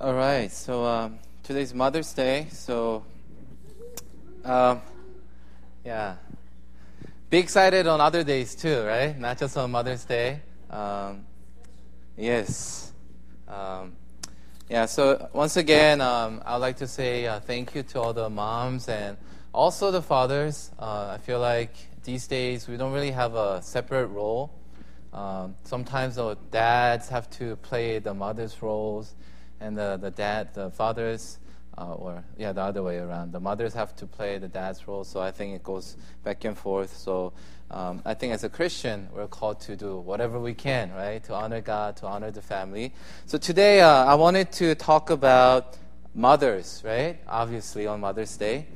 All right, so um, today's Mother's Day. So, um, yeah, be excited on other days too, right? Not just on Mother's Day. Um, yes. Um, yeah, so once again, um, I'd like to say uh, thank you to all the moms and also the fathers. Uh, I feel like these days we don't really have a separate role. Um, sometimes the dads have to play the mother's roles, and the, the dad, the fathers, uh, or yeah, the other way around. The mothers have to play the dad's role. So I think it goes back and forth. So um, I think as a Christian, we're called to do whatever we can, right, to honor God, to honor the family. So today, uh, I wanted to talk about mothers, right? Obviously on Mother's Day.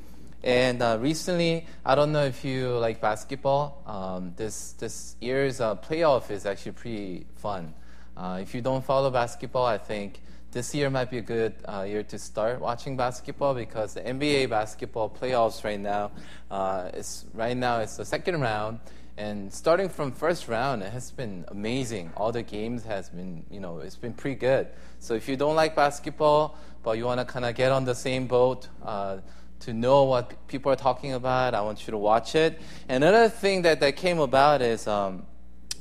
And uh, recently, I don't know if you like basketball. Um, this this year's uh, playoff is actually pretty fun. Uh, if you don't follow basketball, I think this year might be a good uh, year to start watching basketball because the NBA basketball playoffs right now uh, is right now it's the second round. And starting from first round, it has been amazing. All the games has been, you know, it's been pretty good. So if you don't like basketball, but you want to kind of get on the same boat, uh, to know what people are talking about. I want you to watch it. Another thing that, that came about is um,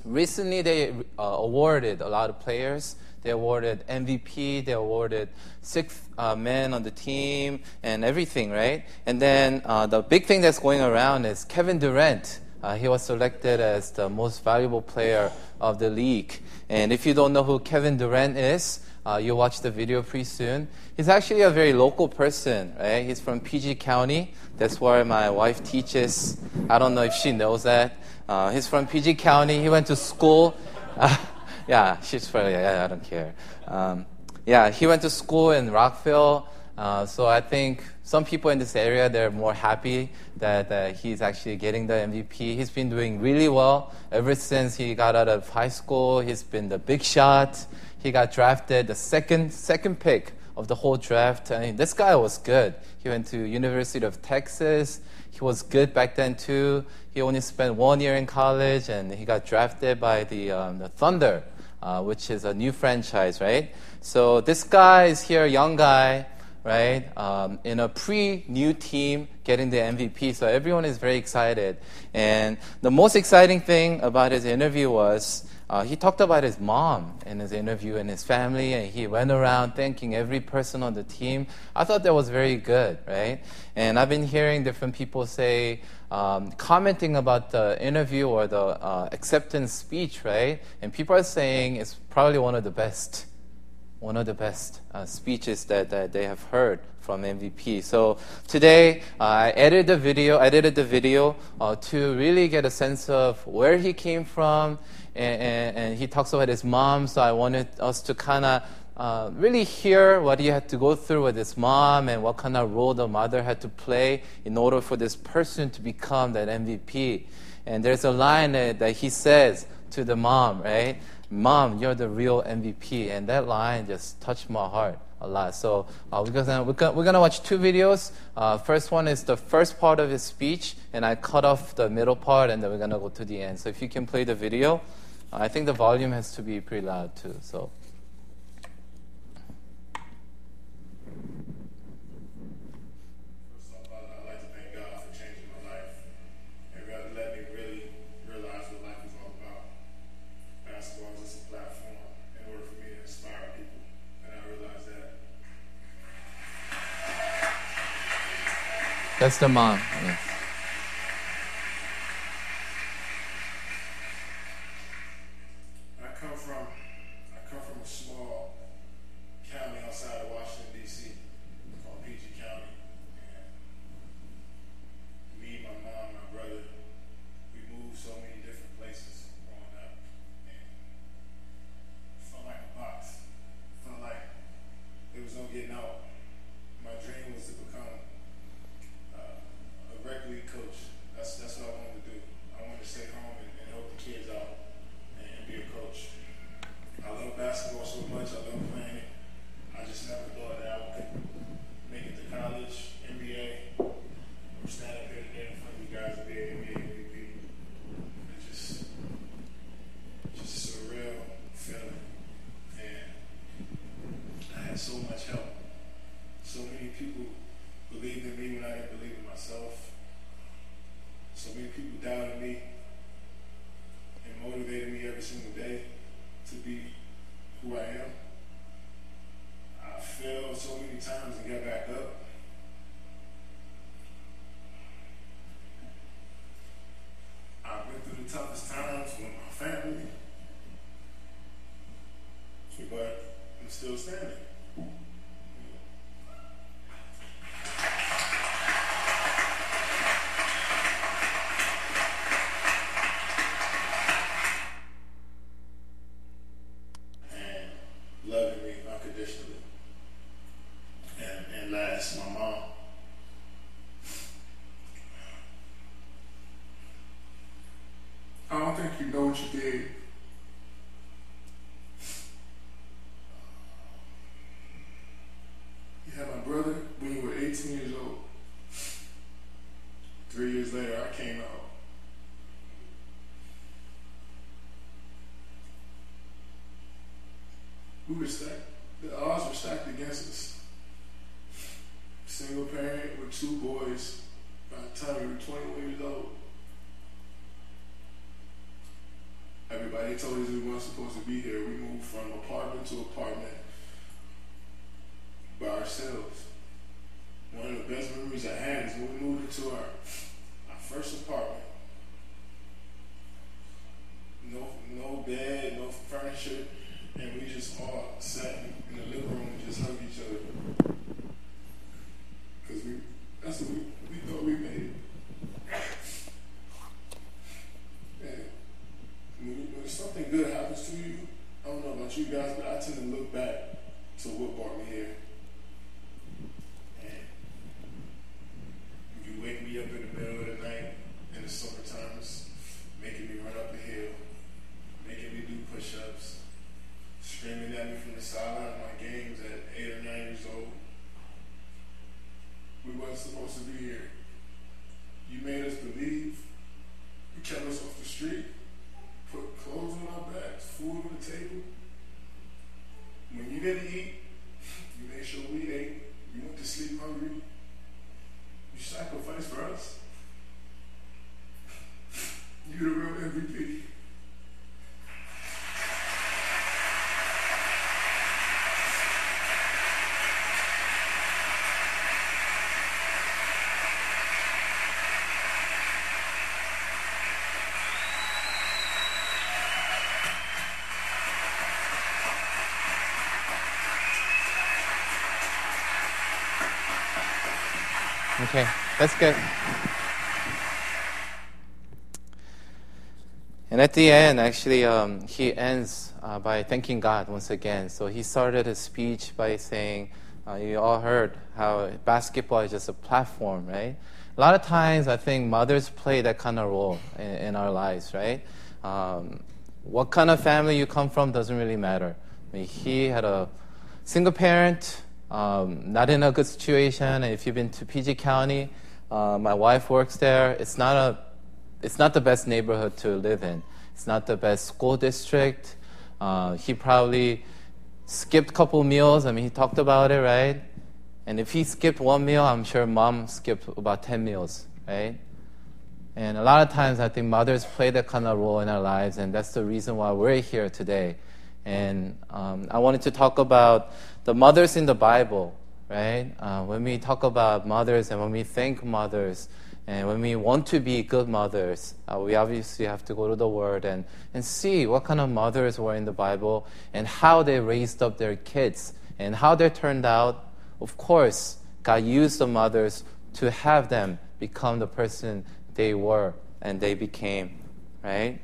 recently they uh, awarded a lot of players. They awarded MVP, they awarded six uh, men on the team, and everything, right? And then uh, the big thing that's going around is Kevin Durant. Uh, he was selected as the most valuable player of the league. And if you don't know who Kevin Durant is, uh, you'll watch the video pretty soon. He's actually a very local person, right? He's from PG County. That's where my wife teaches. I don't know if she knows that. Uh, he's from PG County. He went to school. Uh, yeah, she's probably, yeah, I don't care. Um, yeah, he went to school in Rockville. Uh, so I think some people in this area they're more happy that, that he's actually getting the MVP. He's been doing really well ever since he got out of high school. He's been the big shot. He got drafted the second second pick of the whole draft. I mean, this guy was good. He went to University of Texas. He was good back then too. He only spent one year in college, and he got drafted by the um, the Thunder, uh, which is a new franchise, right? So this guy is here, young guy right? Um, in a pre-new team getting the MVP. So everyone is very excited. And the most exciting thing about his interview was uh, he talked about his mom in his interview and his family, and he went around thanking every person on the team. I thought that was very good, right? And I've been hearing different people say, um, commenting about the interview or the uh, acceptance speech, right? And people are saying it's probably one of the best one of the best uh, speeches that, that they have heard from MVP. So today uh, I edited the video, edited the video uh, to really get a sense of where he came from, and, and, and he talks about his mom. So I wanted us to kind of uh, really hear what he had to go through with his mom and what kind of role the mother had to play in order for this person to become that MVP. And there's a line that, that he says to the mom, right? Mom, you're the real MVP. And that line just touched my heart a lot. So uh, we're gonna we're gonna, gonna watch two videos. Uh, first one is the first part of his speech, and I cut off the middle part, and then we're gonna go to the end. So if you can play the video, I think the volume has to be pretty loud too. So. That's the mom. You. You had my brother when you were 18 years old. Three years later, I came out. We were stacked. The odds were stacked against us. Single parent with two boys by the time we were 21 years old. Everybody told us we weren't supposed to be here. We moved from apartment to apartment by ourselves. One of the best memories I had is when we moved into our, our first apartment. No, no bed, no furniture, and we just all sat in the living room and just hugged each other. Cause we, that's what we, we thought we made it. And when, you- when something good happens to you, I don't know about you guys, but I tend to look back to what brought me here. And you wake me up in the night in the summer times, making me run up a hill, making me do push-ups, screaming at me from the sideline of my games at eight or nine years old. We wasn't supposed to be here. You made us believe. You kept us off the street put clothes on our backs, food on the table. You didn't eat, you made sure we ate. You went to sleep hungry. You sacrificed for us. You're the real MVP. Okay, that's good. And at the end, actually, um, he ends uh, by thanking God once again. So he started his speech by saying, uh, You all heard how basketball is just a platform, right? A lot of times, I think mothers play that kind of role in, in our lives, right? Um, what kind of family you come from doesn't really matter. I mean, he had a single parent, um, not in a good situation. If you've been to PG County, uh, my wife works there. It's not a, it's not the best neighborhood to live in. It's not the best school district. Uh, he probably skipped a couple meals. I mean, he talked about it, right? And if he skipped one meal, I'm sure mom skipped about 10 meals, right? And a lot of times, I think mothers play that kind of role in our lives, and that's the reason why we're here today. And um, I wanted to talk about the mothers in the Bible, right? Uh, when we talk about mothers and when we thank mothers, and when we want to be good mothers, uh, we obviously have to go to the Word and, and see what kind of mothers were in the Bible and how they raised up their kids and how they turned out. Of course, God used the mothers to have them become the person they were and they became, right?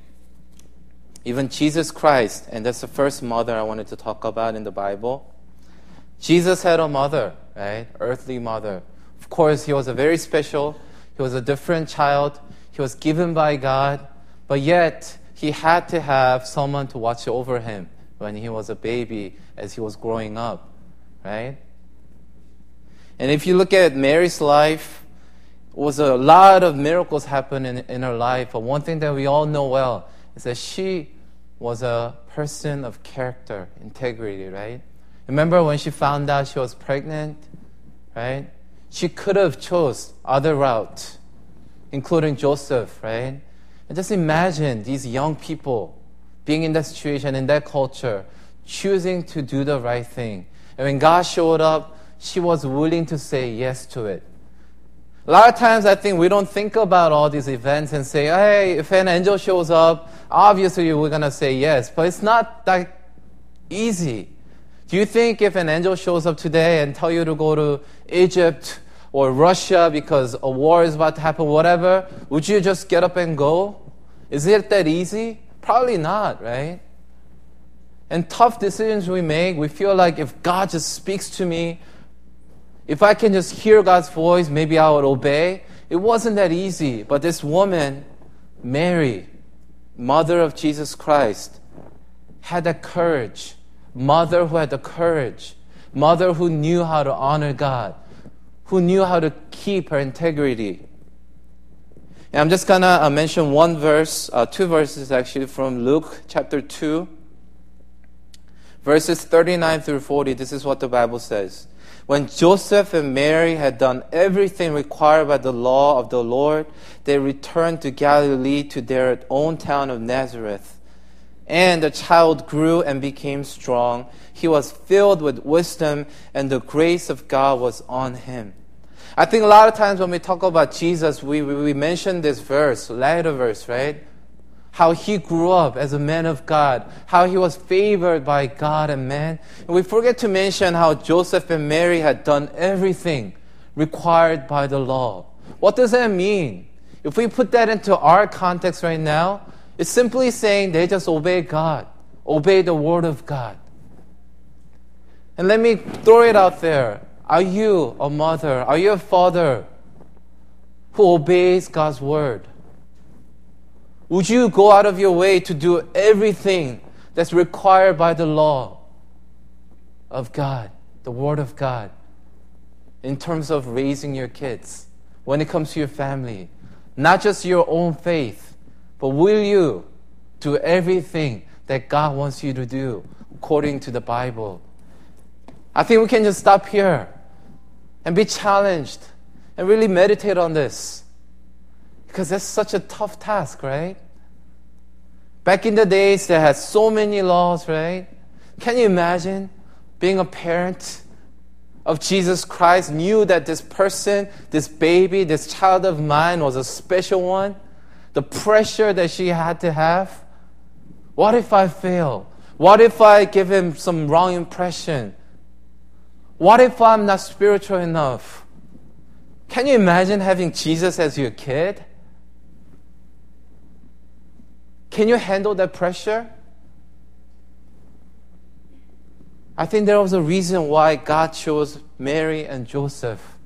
Even Jesus Christ, and that's the first mother I wanted to talk about in the Bible. Jesus had a mother, right? Earthly mother. Of course, he was a very special, he was a different child. He was given by God, but yet he had to have someone to watch over him when he was a baby as he was growing up, right? And if you look at Mary's life, was a lot of miracles happen in, in her life. But one thing that we all know well is that she was a person of character, integrity, right? Remember when she found out she was pregnant, right? She could have chose other route, including Joseph, right? And just imagine these young people being in that situation, in that culture, choosing to do the right thing. And when God showed up, she was willing to say yes to it. A lot of times I think we don't think about all these events and say, hey, if an angel shows up, obviously we're going to say yes. But it's not that easy Do you think if an angel shows up today and tell you to go to Egypt or Russia because a war is about to happen, whatever, would you just get up and go? Is it that easy? Probably not, right? And tough decisions we make, we feel like if God just speaks to me, if I can just hear God's voice, maybe I would obey. It wasn't that easy. But this woman, Mary, mother of Jesus Christ, had the courage. Mother who had the courage. Mother who knew how to honor God. Who knew how to keep her integrity. And I'm just gonna uh, mention one verse, uh, two verses actually from Luke chapter 2, verses 39 through 40. This is what the Bible says. When Joseph and Mary had done everything required by the law of the Lord, they returned to Galilee to their own town of Nazareth. And the child grew and became strong. He was filled with wisdom, and the grace of God was on him. I think a lot of times when we talk about Jesus, we, we, we mention this verse, later verse, right? how he grew up as a man of God, how he was favored by God and man. And we forget to mention how Joseph and Mary had done everything required by the law. What does that mean? If we put that into our context right now, it's simply saying they just obey God, obey the word of God. And let me throw it out there. Are you a mother? Are you a father who obeys God's word? Would you go out of your way to do everything that's required by the law of God, the Word of God, in terms of raising your kids, when it comes to your family? Not just your own faith, but will you do everything that God wants you to do according to the Bible? I think we can just stop here and be challenged and really meditate on this. Because that's such a tough task, right? Back in the days, they had so many laws, right? Can you imagine being a parent of Jesus Christ, knew that this person, this baby, this child of mine was a special one? The pressure that she had to have? What if I fail? What if I give him some wrong impression? What if I'm not spiritual enough? Can you imagine having Jesus as your kid? Can you handle that pressure? I think there was a reason why God chose Mary and Joseph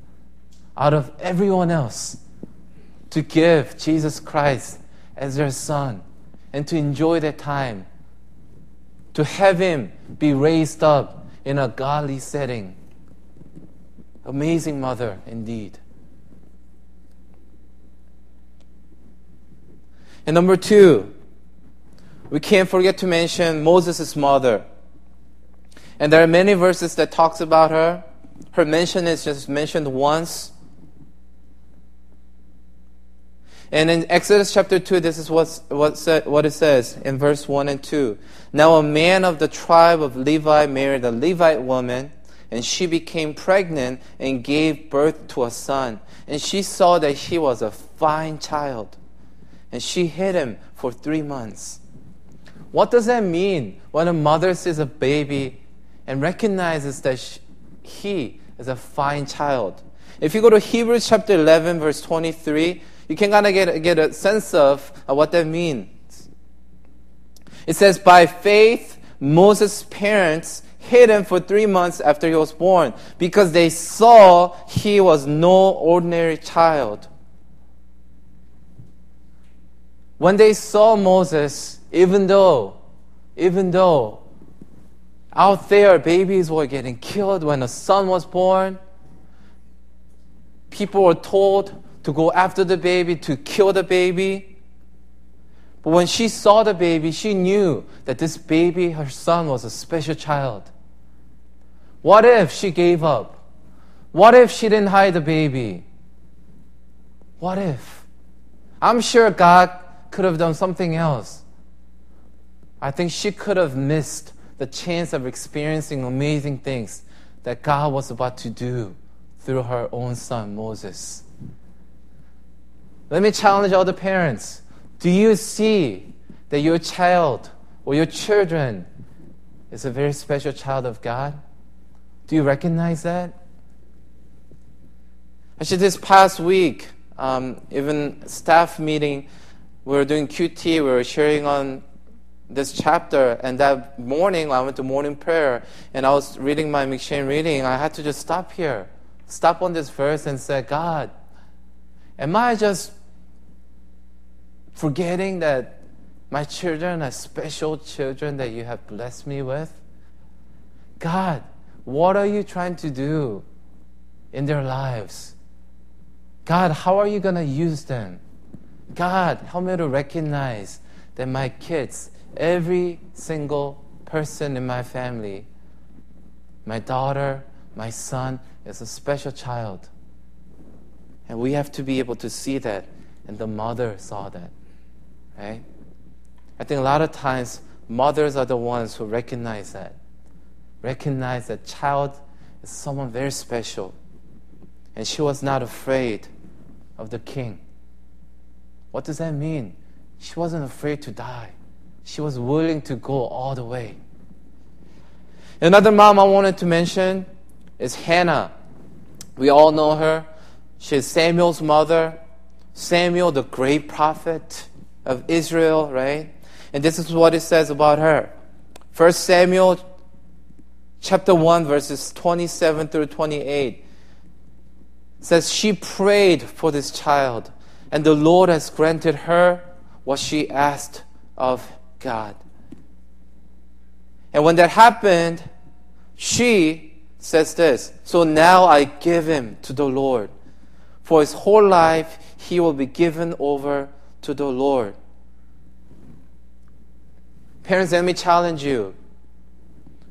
out of everyone else to give Jesus Christ as their son and to enjoy that time, to have him be raised up in a godly setting. Amazing mother indeed. And number two, we can't forget to mention Moses' mother. And there are many verses that talks about her. Her mention is just mentioned once. And in Exodus chapter 2, this is what, what, what it says in verse 1 and 2. Now a man of the tribe of Levi married a Levite woman, and she became pregnant and gave birth to a son. And she saw that he was a fine child. And she hid him for three months. What does that mean when a mother sees a baby and recognizes that she, he is a fine child? If you go to Hebrews chapter 11, verse 23, you can kind of get, get a sense of what that means. It says, By faith, Moses' parents hid him for three months after he was born because they saw he was no ordinary child. When they saw Moses, even though, even though out there babies were getting killed when a son was born, people were told to go after the baby, to kill the baby. But when she saw the baby, she knew that this baby, her son, was a special child. What if she gave up? What if she didn't hide the baby? What if? I'm sure God could have done something else. I think she could have missed the chance of experiencing amazing things that God was about to do through her own son, Moses. Let me challenge all the parents. Do you see that your child or your children is a very special child of God? Do you recognize that? Actually, this past week, um, even staff meeting, we were doing QT, we were sharing on this chapter, and that morning I went to morning prayer, and I was reading my M'Cheyne reading. I had to just stop here, stop on this verse, and say, God, am I just forgetting that my children are special children that you have blessed me with? God, what are you trying to do in their lives? God, how are you going to use them? God, help me to recognize that my kids, every single person in my family, my daughter, my son, is a special child. And we have to be able to see that. And the mother saw that. Right? I think a lot of times mothers are the ones who recognize that. Recognize that child is someone very special. And she was not afraid of the king. What does that mean? She wasn't afraid to die. She was willing to go all the way. Another mom I wanted to mention is Hannah. We all know her. She's Samuel's mother. Samuel, the great prophet of Israel, right? And this is what it says about her. First Samuel chapter 1 verses 27 through 28 says she prayed for this child and the Lord has granted her what she asked of God. And when that happened, she says this, so now I give him to the Lord. For his whole life he will be given over to the Lord. Parents, let me challenge you.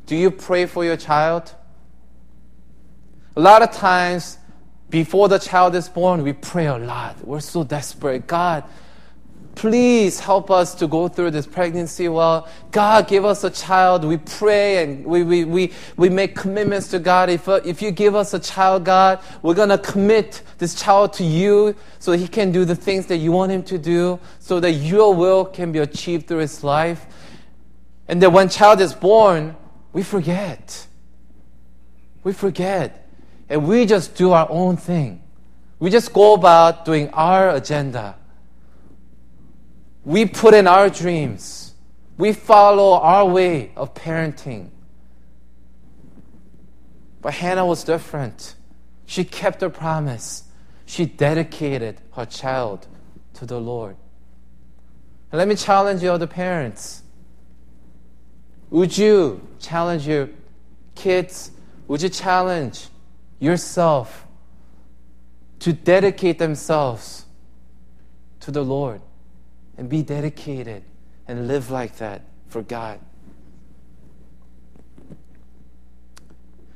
Do you pray for your child? A lot of times, before the child is born, we pray a lot. We're so desperate. God, please help us to go through this pregnancy well. God, give us a child. We pray and we, we, we, we make commitments to God. If, uh, if you give us a child, God, we're going to commit this child to you so he can do the things that you want him to do, so that your will can be achieved through his life. And then when child is born, we forget. We forget. And we just do our own thing. We just go about doing our agenda. We put in our dreams. We follow our way of parenting. But Hannah was different. She kept her promise. She dedicated her child to the Lord. And let me challenge you, other parents. Would you challenge your kids? Would you challenge yourself to dedicate themselves to the Lord and be dedicated and live like that for God?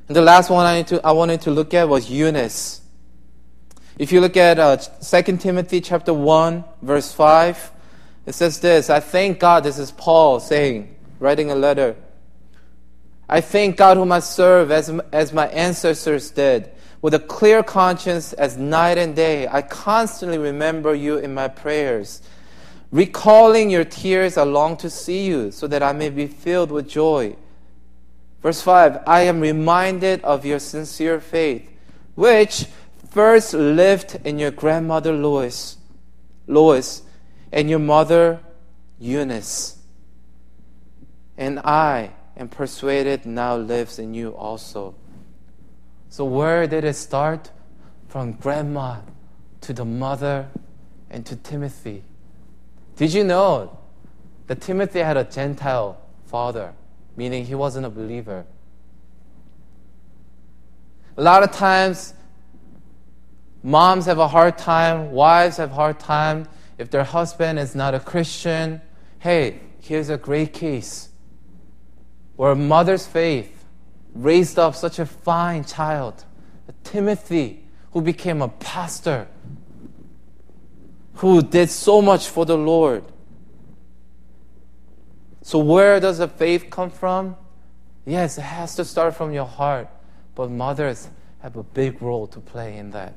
And the last one I, to, I wanted to look at was Eunice. If you look at uh, 2 Timothy chapter 1, verse 5, it says this I thank God, this is Paul saying, writing a letter. I thank God whom I serve as, as my ancestors did. With a clear conscience as night and day, I constantly remember you in my prayers. Recalling your tears, I long to see you so that I may be filled with joy. Verse 5 I am reminded of your sincere faith, which first lived in your grandmother Lois, Lois and your mother Eunice and I am persuaded now lives in you also. So, where did it start? From grandma to the mother and to Timothy. Did you know that Timothy had a Gentile father, meaning he wasn't a believer? A lot of times, moms have a hard time, wives have a hard time if their husband is not a Christian. Hey, here's a great case where a mother's faith raised up such a fine child, Timothy, who became a pastor, who did so much for the Lord. So, where does the faith come from? Yes, it has to start from your heart, but mothers have a big role to play in that.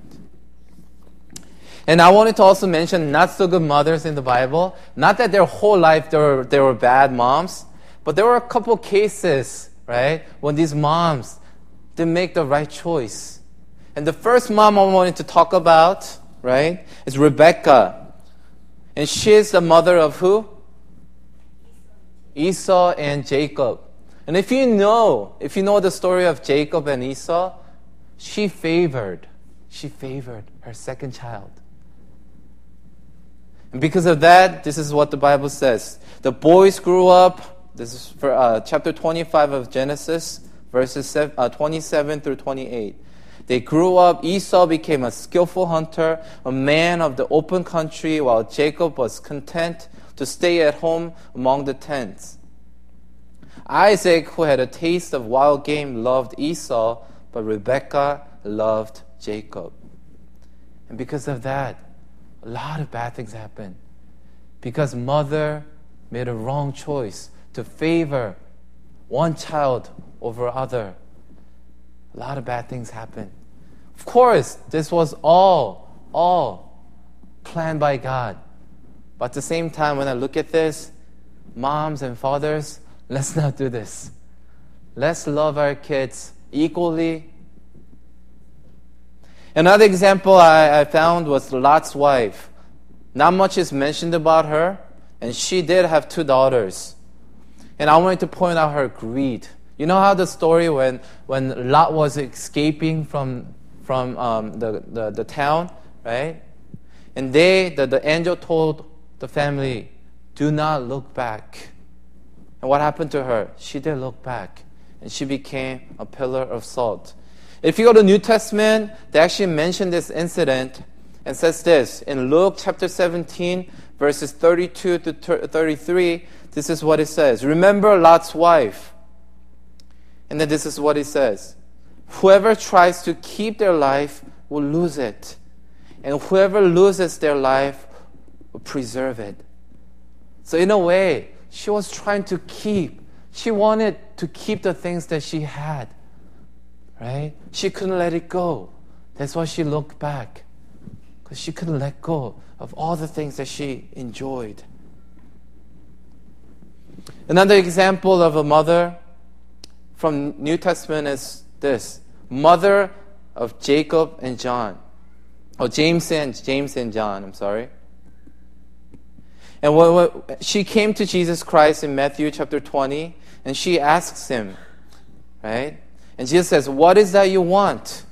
And I wanted to also mention not so good mothers in the Bible. Not that their whole life they were, they were bad moms, But there were a couple cases, right, when these moms didn't make the right choice. And the first mom I wanted to talk about, right, It's Rebecca. And she is the mother of who? Esau and Jacob. And if you know, if you know the story of Jacob and Esau, she favored, she favored her second child. And because of that, this is what the Bible says. The boys grew up, this is for uh, chapter 25 of Genesis, verses uh, 27 through 28. They grew up. Esau became a skillful hunter, a man of the open country, while Jacob was content to stay at home among the tents. Isaac, who had a taste of wild game, loved Esau, but Rebekah loved Jacob. And because of that, a lot of bad things happened. Because mother made a wrong choice to favor one child over other. A lot of bad things happened. Of course, this was all, all planned by God. But at the same time, when I look at this, moms and fathers, Let's not do this. Let's love our kids equally. Another example I, I found was Lot's wife. Not much is mentioned about her, and she did have two daughters. And I wanted to point out her greed. You know how the story when, when Lot was escaping from, from um, the, the, the town, right? And they, the, the angel told the family, do not look back. And what happened to her? She did look back and she became a pillar of salt. If you go to New Testament, they actually mention this incident and says this in Luke chapter 17, verses 32 to 33. This is what it says. Remember Lot's wife. And then this is what it says. Whoever tries to keep their life will lose it. And whoever loses their life will preserve it. So in a way, she was trying to keep. She wanted to keep the things that she had, right? She couldn't let it go. That's why she looked back, because she couldn't let go of all the things that she enjoyed. Another example of a mother from New Testament is this mother of Jacob and John. Oh, James and James and John, I'm sorry. And when, when she came to Jesus Christ in Matthew chapter 20, and she asks him, right? And Jesus says, What is that you want?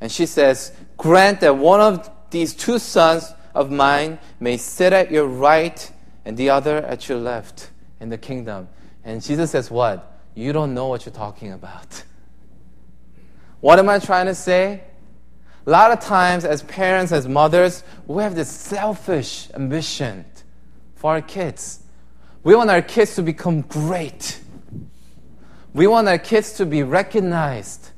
And she says, Grant that one of these two sons of mine may sit at your right and the other at your left in the kingdom. And Jesus says, What? You don't know what you're talking about. What am I trying to say? A lot of times, as parents, as mothers, we have this selfish ambition for our kids. We want our kids to become great. We want our kids to be recognized.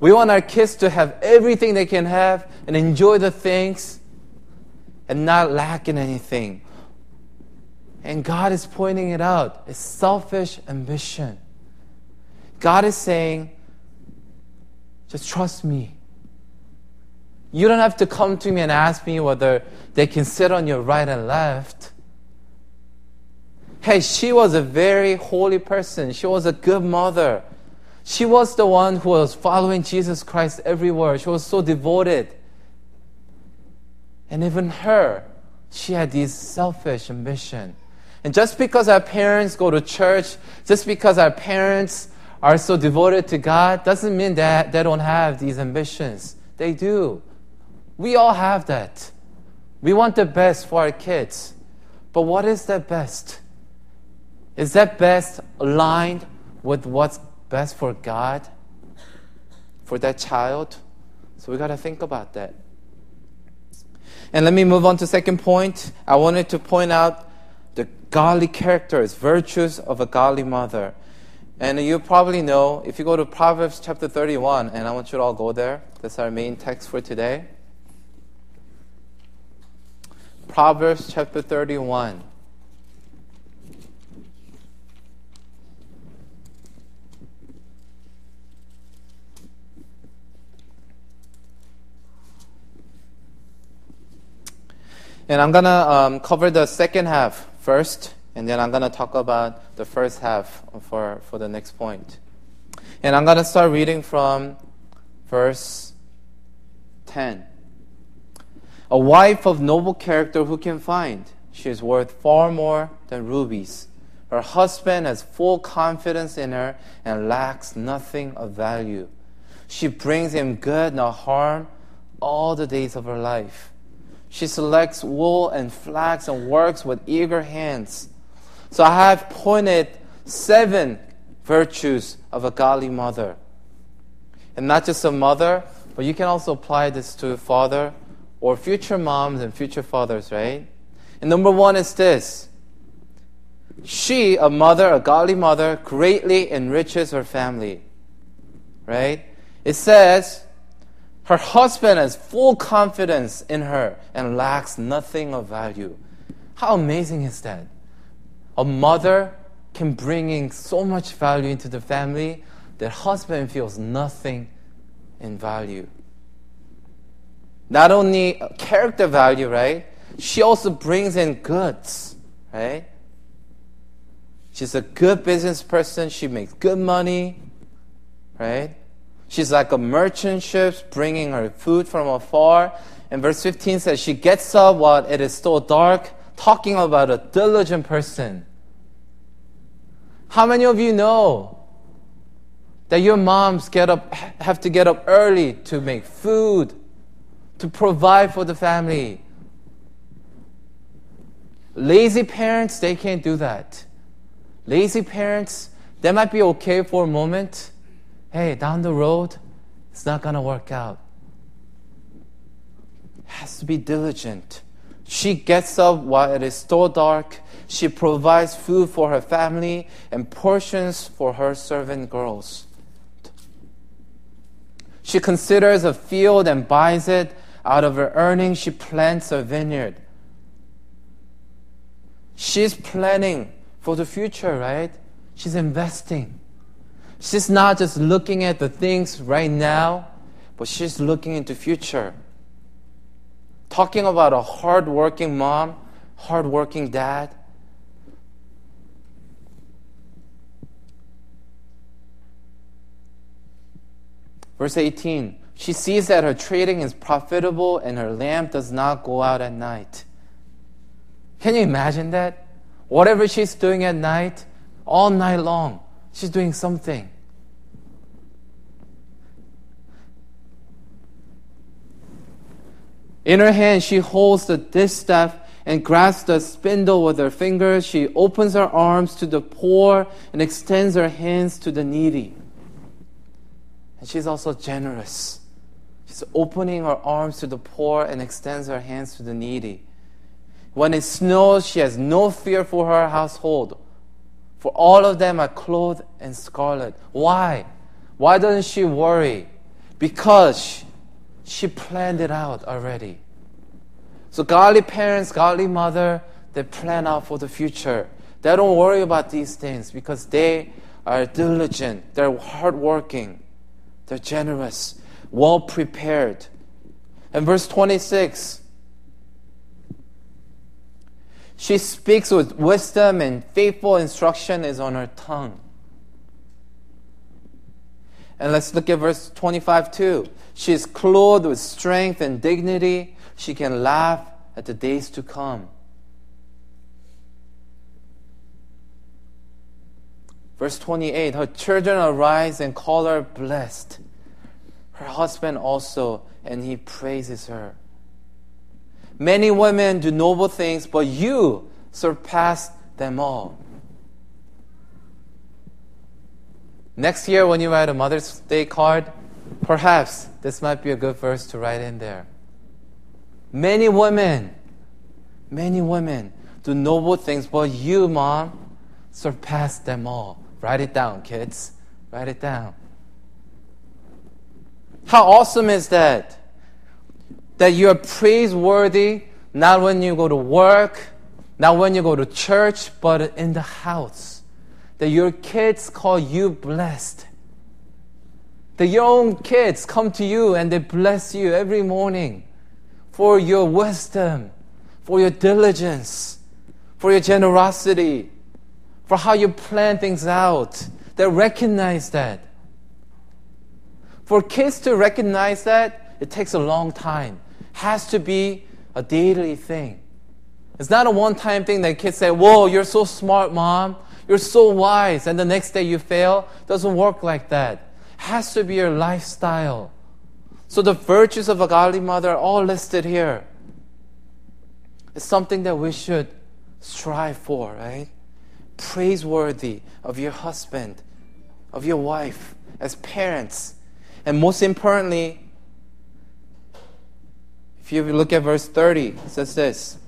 We want our kids to have everything they can have and enjoy the things and not lack in anything. And God is pointing it out. It's selfish ambition. God is saying, just trust me. You don't have to come to me and ask me whether they can sit on your right and left. Hey, she was a very holy person. She was a good mother. She was the one who was following Jesus Christ everywhere. She was so devoted. And even her, she had this selfish ambition. And just because our parents go to church, just because our parents are so devoted to God, doesn't mean that they don't have these ambitions. They do. We all have that. We want the best for our kids. But what is the best? Is that best aligned with what's best for God, for that child? So we got to think about that. And let me move on to second point. I wanted to point out the godly characters, virtues of a godly mother. And you probably know, if you go to Proverbs chapter 31, and I want you to all go there, that's our main text for today. Proverbs chapter 31. And I'm going to um, cover the second half first, and then I'm going to talk about the first half for, for the next point. And I'm going to start reading from verse 10. A wife of noble character who can find? She is worth far more than rubies. Her husband has full confidence in her and lacks nothing of value. She brings him good, not harm, all the days of her life. She selects wool and flax and works with eager hands. So I have pointed seven virtues of a godly mother. And not just a mother, but you can also apply this to a father or future moms and future fathers, right? And number one is this she, a mother, a godly mother, greatly enriches her family. Right? It says, her husband has full confidence in her and lacks nothing of value. How amazing is that? A mother can bring in so much value into the family that husband feels nothing in value. Not only character value, right? She also brings in goods, right? She's a good business person. She makes good money, right? She's like a merchant ship bringing her food from afar. And verse 15 says, She gets up while it is still dark, talking about a diligent person. How many of you know that your moms get up, have to get up early to make food, to provide for the family? Lazy parents, they can't do that. Lazy parents, they might be okay for a moment. Hey, down the road, it's not going to work out. Has to be diligent. She gets up while it is still dark. She provides food for her family and portions for her servant girls. She considers a field and buys it. Out of her earnings, she plants a vineyard. She's planning for the future, right? She's investing. She's not just looking at the things right now, but she's looking into future. Talking about a hardworking mom, hardworking dad. Verse 18 She sees that her trading is profitable and her lamp does not go out at night. Can you imagine that? Whatever she's doing at night, all night long, she's doing something. In her hand, she holds the distaff and grasps the spindle with her fingers. She opens her arms to the poor and extends her hands to the needy. And she's also generous. She's opening her arms to the poor and extends her hands to the needy. When it snows, she has no fear for her household, for all of them are clothed in scarlet. Why? Why doesn't she worry? Because she planned it out already. So, godly parents, godly mother, they plan out for the future. They don't worry about these things because they are diligent, they're hardworking, they're generous, well prepared. And verse 26 she speaks with wisdom, and faithful instruction is on her tongue. And let's look at verse 25 too. She is clothed with strength and dignity. She can laugh at the days to come. Verse 28 Her children arise and call her blessed. Her husband also, and he praises her. Many women do noble things, but you surpass them all. Next year, when you write a Mother's Day card, perhaps this might be a good verse to write in there. Many women, many women do noble things, but you, mom, surpass them all. Write it down, kids. Write it down. How awesome is that? that you are praiseworthy not when you go to work, not when you go to church, but in the house. That your kids call you blessed. That your own kids come to you and they bless you every morning for your wisdom, for your diligence, for your generosity, for how you plan things out. They recognize that. For kids to recognize that, it takes a long time. Has to be a daily thing. It's not a one-time thing that kids say, "Whoa, you're so smart, mom. You're so wise," and the next day you fail. Doesn't work like that. Has to be your lifestyle. So the virtues of a godly mother are all listed here. It's something that we should strive for, right? Praiseworthy of your husband, of your wife, as parents. And most importantly, if you look at verse 30, it says this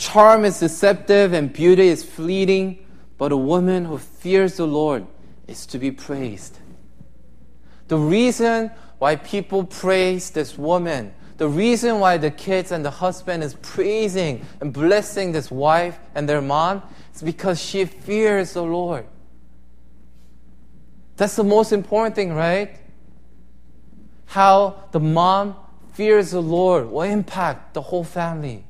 Charm is deceptive and beauty is fleeting, but a woman who fears the Lord is to be praised. The reason why people praise this woman, the reason why the kids and the husband is praising and blessing this wife and their mom is because she fears the Lord. That's the most important thing, right? How the mom fears the Lord will impact the whole family.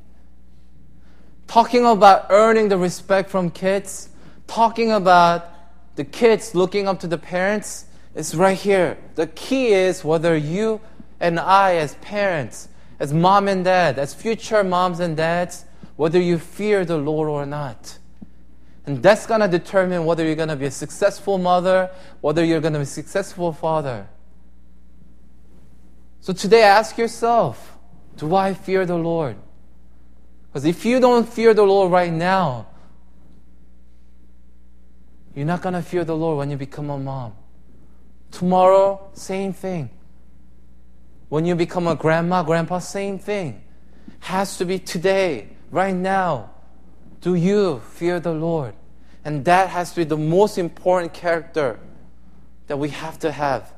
Talking about earning the respect from kids, talking about the kids looking up to the parents, it's right here. The key is whether you and I, as parents, as mom and dad, as future moms and dads, whether you fear the Lord or not. And that's going to determine whether you're going to be a successful mother, whether you're going to be a successful father. So today, ask yourself Do I fear the Lord? Because if you don't fear the Lord right now, you're not going to fear the Lord when you become a mom. Tomorrow, same thing. When you become a grandma, grandpa, same thing. Has to be today, right now. Do you fear the Lord? And that has to be the most important character that we have to have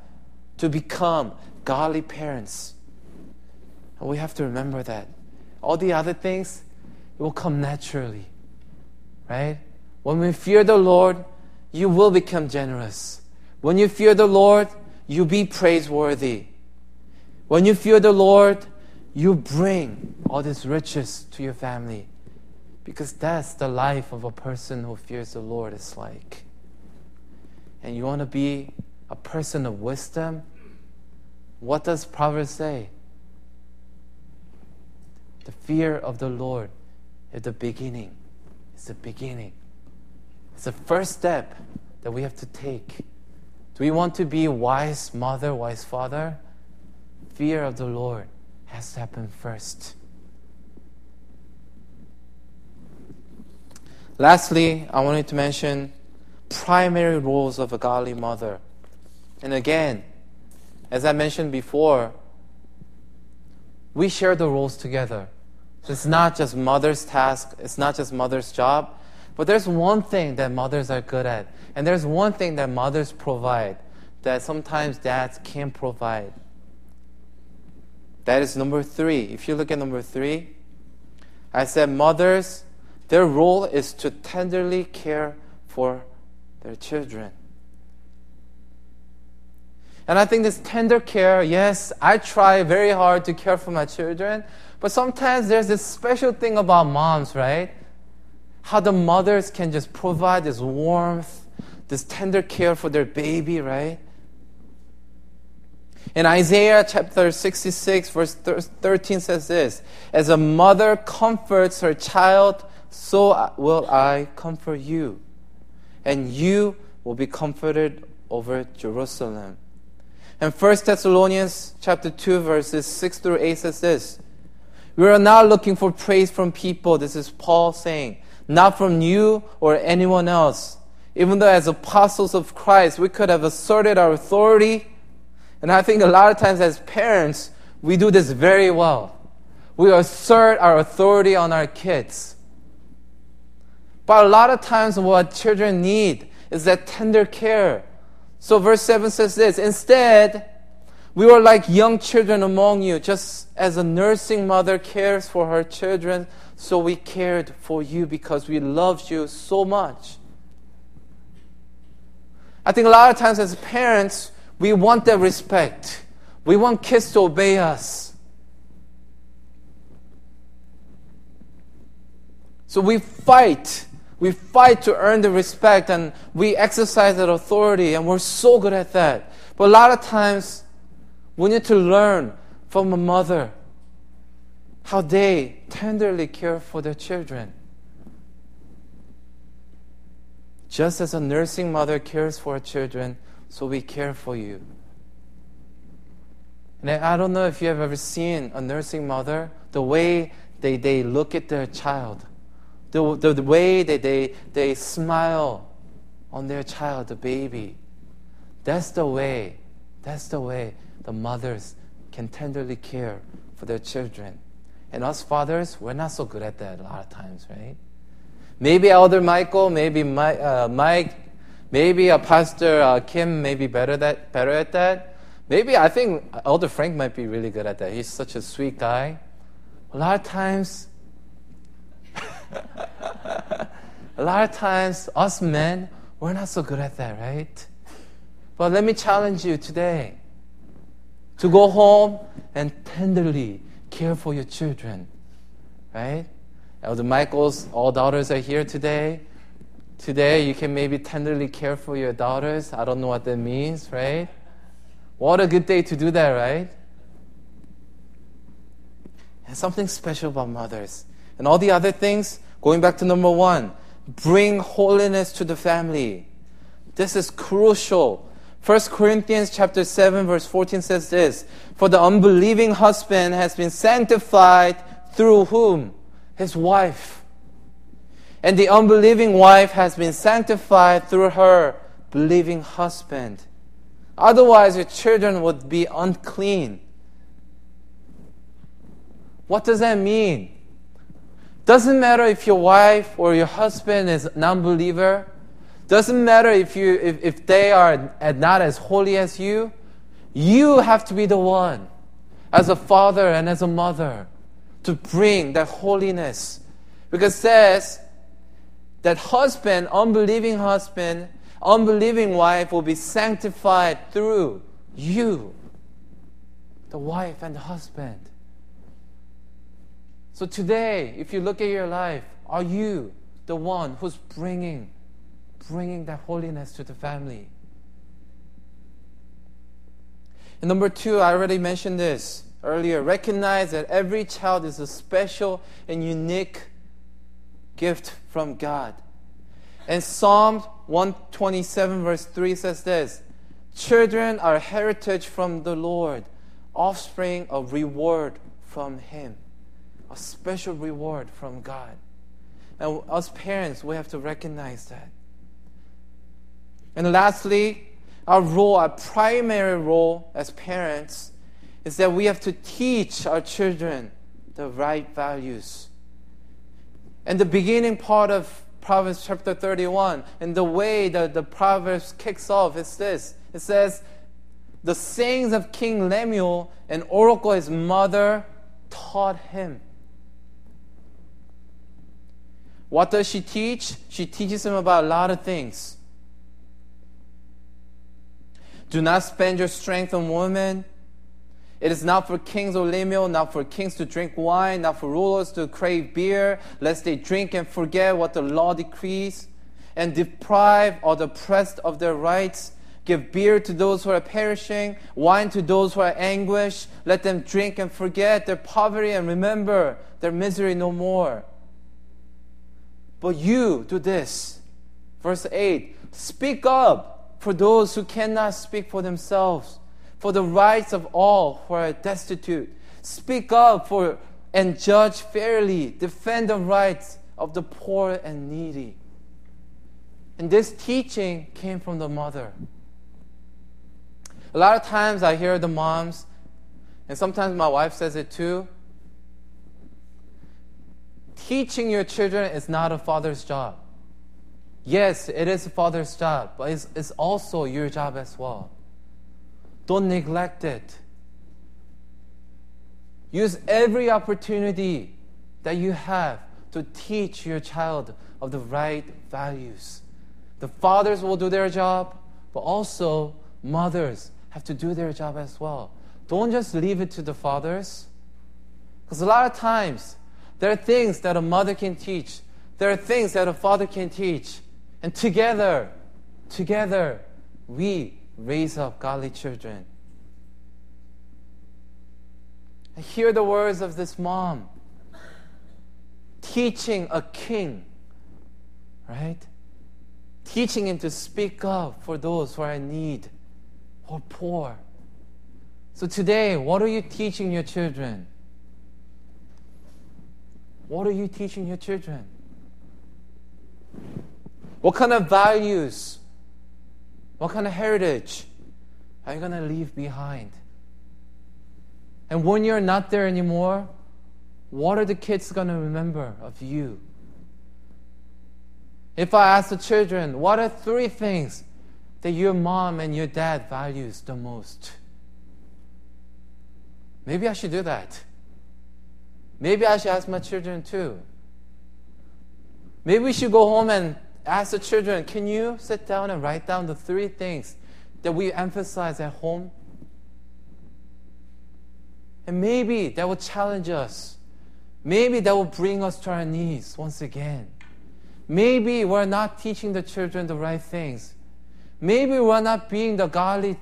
to become godly parents. And we have to remember that. All the other things, it will come naturally. Right? When we fear the Lord, you will become generous. When you fear the Lord, you be praiseworthy. When you fear the Lord, you bring all these riches to your family. Because that's the life of a person who fears the Lord is like. And you want to be a person of wisdom? What does Proverbs say? The fear of the Lord is the beginning. It's the beginning. It's the first step that we have to take do we want to be wise mother, wise father? Fear of the Lord has to happen first. Lastly, I wanted to mention primary roles of a godly mother. And again, as I mentioned before, we share the roles together. So it's not just mother's task, it's not just mother's job, but there's one thing that mothers are good at, and there's one thing that mothers provide that sometimes dads can't provide. That is number three. If you look at number three, I said mothers, their role is to tenderly care for their children. And I think this tender care, yes, I try very hard to care for my children, but sometimes there's this special thing about moms, right? how the mothers can just provide this warmth, this tender care for their baby, right? In Isaiah chapter 66, verse 13 says this As a mother comforts her child, so will I comfort you, and you will be comforted over Jerusalem. And 1 Thessalonians chapter 2, verses 6 through 8 says this We are not looking for praise from people. This is Paul saying not from you or anyone else. Even though, as apostles of Christ, we could have asserted our authority. And I think a lot of times, as parents, we do this very well. We assert our authority on our kids. But a lot of times, what children need is that tender care. So, verse 7 says this Instead, we were like young children among you, just as a nursing mother cares for her children so we cared for you because we loved you so much. I think a lot of times as parents, we want that respect. We want kids to obey us. So we fight. We fight to earn the respect and we exercise that authority and we're so good at that. But a lot of times we need to learn from a mother how they tenderly care for their children. Just as a nursing mother cares for her children, so we care for you. And I don't know if you have ever seen a nursing mother, the way they, they look at their child, the, the, the way that they, they smile on their child, the baby. That's the way, that's the way the mothers can tenderly care for their children. And us fathers, we're not so good at that a lot of times, right? Maybe Elder Michael, maybe Mike, uh, Mike maybe a Pastor uh, Kim may be better, that, better at that. Maybe I think Elder Frank might be really good at that. He's such a sweet guy. A lot of times, a lot of times, us men, we're not so good at that, right? But let me challenge you today to go home and tenderly care for your children, right? Elder Michael's all daughters are here today. Today, you can maybe tenderly care for your daughters. I don't know what that means, right? What a good day to do that, right? And something special about mothers. And all the other things, going back to number one, bring holiness to the family. This is crucial 1 Corinthians chapter 7 verse 14 says this, For the unbelieving husband has been sanctified through whom? His wife. And the unbelieving wife has been sanctified through her believing husband. Otherwise, your children would be unclean. What does that mean? Doesn't matter if your wife or your husband is non-believer. Doesn't matter if, you, if, if they are not as holy as you, you have to be the one, as a father and as a mother, to bring that holiness. Because it says that husband, unbelieving husband, unbelieving wife will be sanctified through you, the wife and the husband. So today, if you look at your life, are you the one who's bringing bringing that holiness to the family. And number two, I already mentioned this earlier. Recognize that every child is a special and unique gift from God. And Psalm 127, verse 3 says this Children are heritage from the Lord, offspring a reward from Him. A special reward from God. And us parents, we have to recognize that. And lastly, our role, our primary role as parents, is that we have to teach our children the right values. And the beginning part of Proverbs chapter 31, and the way that the Proverbs kicks off is this it says, The sayings of King Lemuel and Oracle his mother taught him. What does she teach? She teaches him about a lot of things. Do not spend your strength on women. It is not for kings or Lemuel, not for kings to drink wine, not for rulers to crave beer, lest they drink and forget what the law decrees, and deprive or the oppressed of their rights. Give beer to those who are perishing, wine to those who are anguished. Let them drink and forget their poverty and remember their misery no more. But you do this. Verse 8 Speak up for those who cannot speak for themselves, for the rights of all who are destitute. Speak up for and judge fairly, defend the rights of the poor and needy. And this teaching came from the mother. A lot of times I hear the moms, and sometimes my wife says it too. Teaching your children is not a father's job. Yes, it is a father's job, but it's, it's also your job as well. Don't neglect it. Use every opportunity that you have to teach your child of the right values. The fathers will do their job, but also mothers have to do their job as well. Don't just leave it to the fathers. Because a lot of times, there are things that a mother can teach There are things that a father can teach. And together, together, we raise up godly children. I hear the words of this mom teaching a king, right? Teaching him to speak up for those who are in need or poor. So today, what are you teaching your children? What are you teaching your children? What kind of values, what kind of heritage are you going to leave behind? And when you're not there anymore, what are the kids going to remember of you? If I ask the children, what are three things that your mom and your dad values the most? Maybe I should do that. Maybe I should ask my children too. Maybe we should go home and ask the children, can you sit down and write down the three things that we emphasize at home? And maybe that will challenge us. Maybe that will bring us to our knees once again. Maybe we're not teaching the children the right things. Maybe we're not being the godly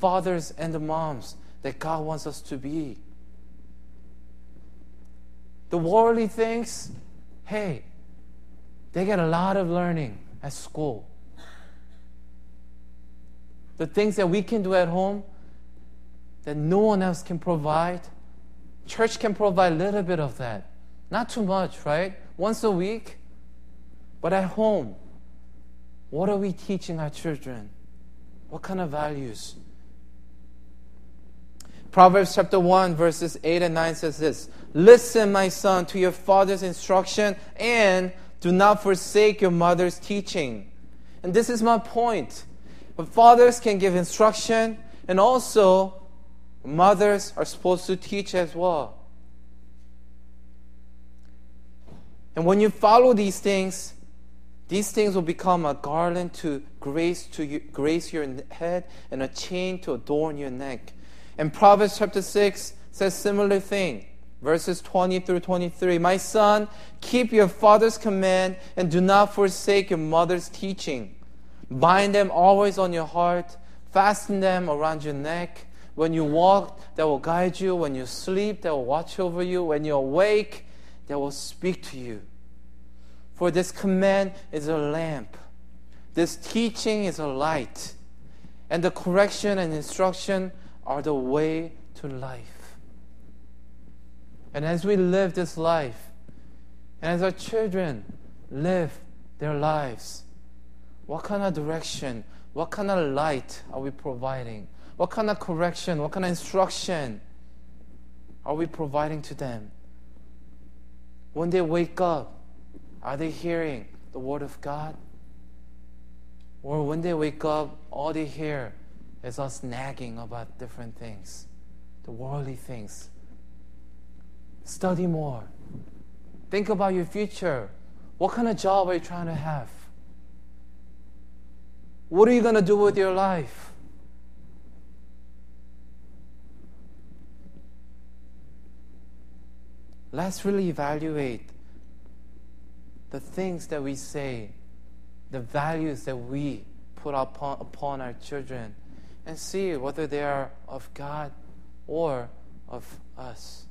fathers and the moms that God wants us to be. The worldly things, hey, they get a lot of learning at school. The things that we can do at home that no one else can provide, church can provide a little bit of that. Not too much, right? Once a week. But at home, what are we teaching our children? What kind of values? Proverbs chapter 1, verses 8 and 9 says this Listen, my son, to your father's instruction and do not forsake your mother's teaching. And this is my point. Fathers can give instruction, and also mothers are supposed to teach as well. And when you follow these things, these things will become a garland to grace to you, grace your head and a chain to adorn your neck. And Proverbs chapter 6 says similar thing verses 20 through 23. My son, keep your father's command and do not forsake your mother's teaching. Bind them always on your heart, fasten them around your neck. When you walk, they will guide you. When you sleep, they will watch over you. When you awake, they will speak to you. For this command is a lamp, this teaching is a light, and the correction and instruction are the way to life. And as we live this life, and as our children live their lives, what kind of direction, what kind of light are we providing? What kind of correction, what kind of instruction are we providing to them? When they wake up, are they hearing the Word of God? Or when they wake up, all they hear is us nagging about different things, the worldly things. Study more. Think about your future. What kind of job are you trying to have? What are you going to do with your life? Let's really evaluate the things that we say, the values that we put upon, upon our children, and see whether they are of God or of us.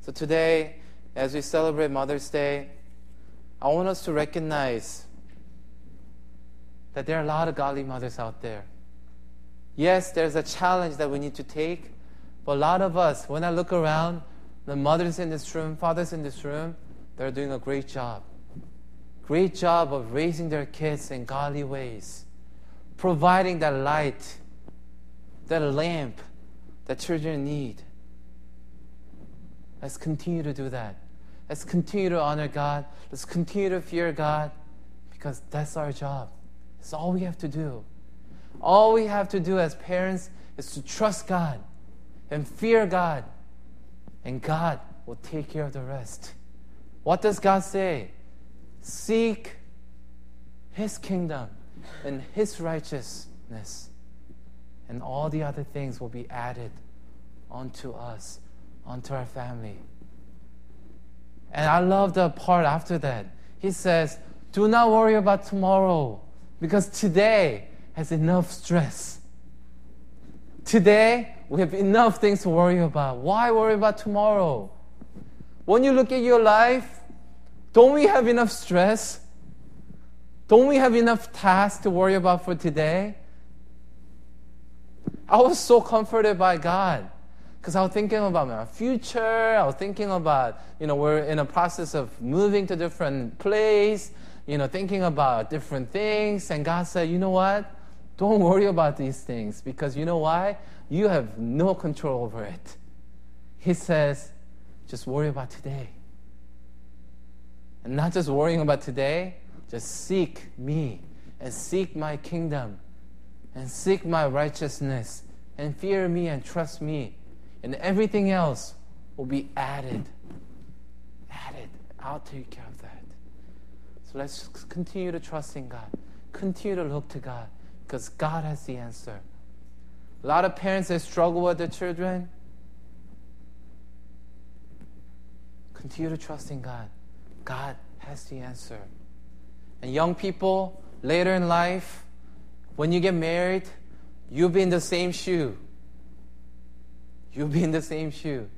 So today, as we celebrate Mother's Day, I want us to recognize that there are a lot of godly mothers out there. Yes, there's a challenge that we need to take, but a lot of us, when I look around, the mothers in this room, fathers in this room, they're doing a great job. Great job of raising their kids in godly ways, providing that light, that lamp that children need. Let's continue to do that. Let's continue to honor God. Let's continue to fear God because that's our job. It's all we have to do. All we have to do as parents is to trust God and fear God, and God will take care of the rest. What does God say? Seek His kingdom and His righteousness, and all the other things will be added onto us onto our family. And I love the part after that. He says, Do not worry about tomorrow because today has enough stress. Today, we have enough things to worry about. Why worry about tomorrow? When you look at your life, don't we have enough stress? Don't we have enough tasks to worry about for today? I was so comforted by God because I was thinking about my future. I was thinking about, you know, we're in a process of moving to different place, you know, thinking about different things. And God said, you know what? Don't worry about these things because you know why? You have no control over it. He says, just worry about today. And not just worrying about today, just seek me and seek my kingdom and seek my righteousness and fear me and trust me. And everything else will be added. Added. I'll take care of that. So let's continue to trust in God. Continue to look to God because God has the answer. A lot of parents that struggle with their children. Continue to trust in God. God has the answer. And young people, later in life, when you get married, you'll be in the same shoe. You'll be in the same shoe.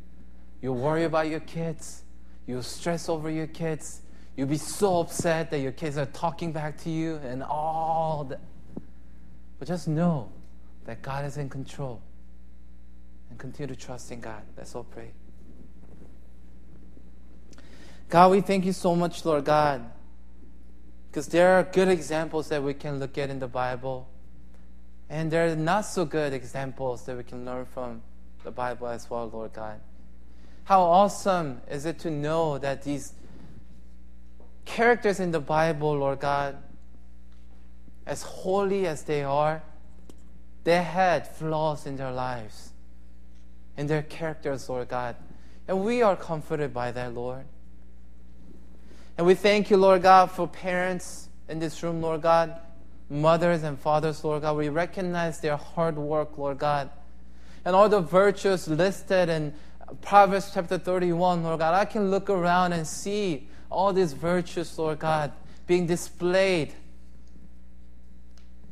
You'll worry about your kids. You'll stress over your kids. You'll be so upset that your kids are talking back to you and all that. But just know that God is in control and continue to trust in God. Let's all pray. God, we thank you so much, Lord God, because there are good examples that we can look at in the Bible, and there are not so good examples that we can learn from the Bible as well, Lord God. How awesome is it to know that these characters in the Bible, Lord God, as holy as they are, they had flaws in their lives, in their characters, Lord God. And we are comforted by that, Lord. And we thank you, Lord God, for parents in this room, Lord God, mothers and fathers, Lord God. We recognize their hard work, Lord God, and all the virtues listed in Proverbs chapter 31, Lord God. I can look around and see all these virtues, Lord God, being displayed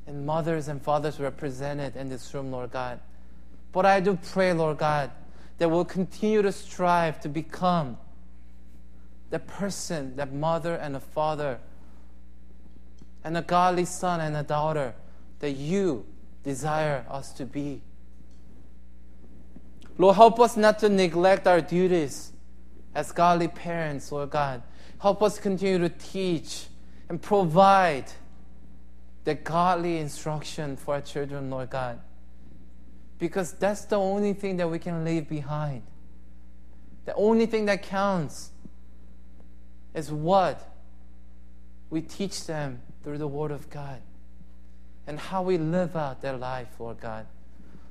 and mothers and fathers represented in this room, Lord God. But I do pray, Lord God, that we'll continue to strive to become the person, that mother and a father, and a godly son and a daughter that you desire us to be. Lord, help us not to neglect our duties as godly parents, Lord God. Help us continue to teach and provide the godly instruction for our children, Lord God. Because that's the only thing that we can leave behind. The only thing that counts is what we teach them through the Word of God and how we live out their life, Lord God.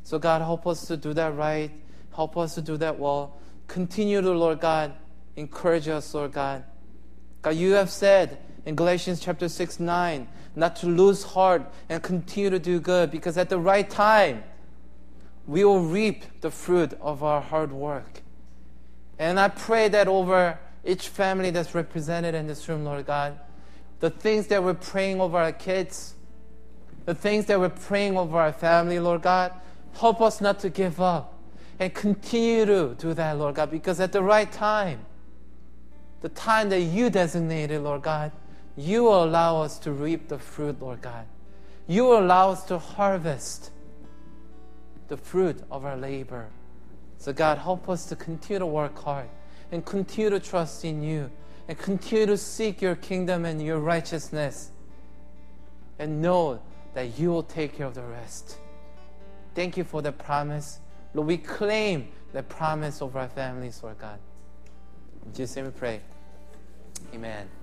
So, God, help us to do that right. Help us to do that well. Continue to, Lord God, encourage us, Lord God. God, you have said in Galatians chapter 6 9, not to lose heart and continue to do good because at the right time, we will reap the fruit of our hard work. And I pray that over each family that's represented in this room, Lord God, the things that we're praying over our kids, the things that we're praying over our family, Lord God, help us not to give up and continue to do that, Lord God, because at the right time, the time that you designated, Lord God, you will allow us to reap the fruit, Lord God. You will allow us to harvest the fruit of our labor. So, God, help us to continue to work hard and continue to trust in you and continue to seek your kingdom and your righteousness and know that you will take care of the rest. Thank you for the promise. Lord, we claim the promise of our families, Lord God. In Jesus' name we pray. Amen.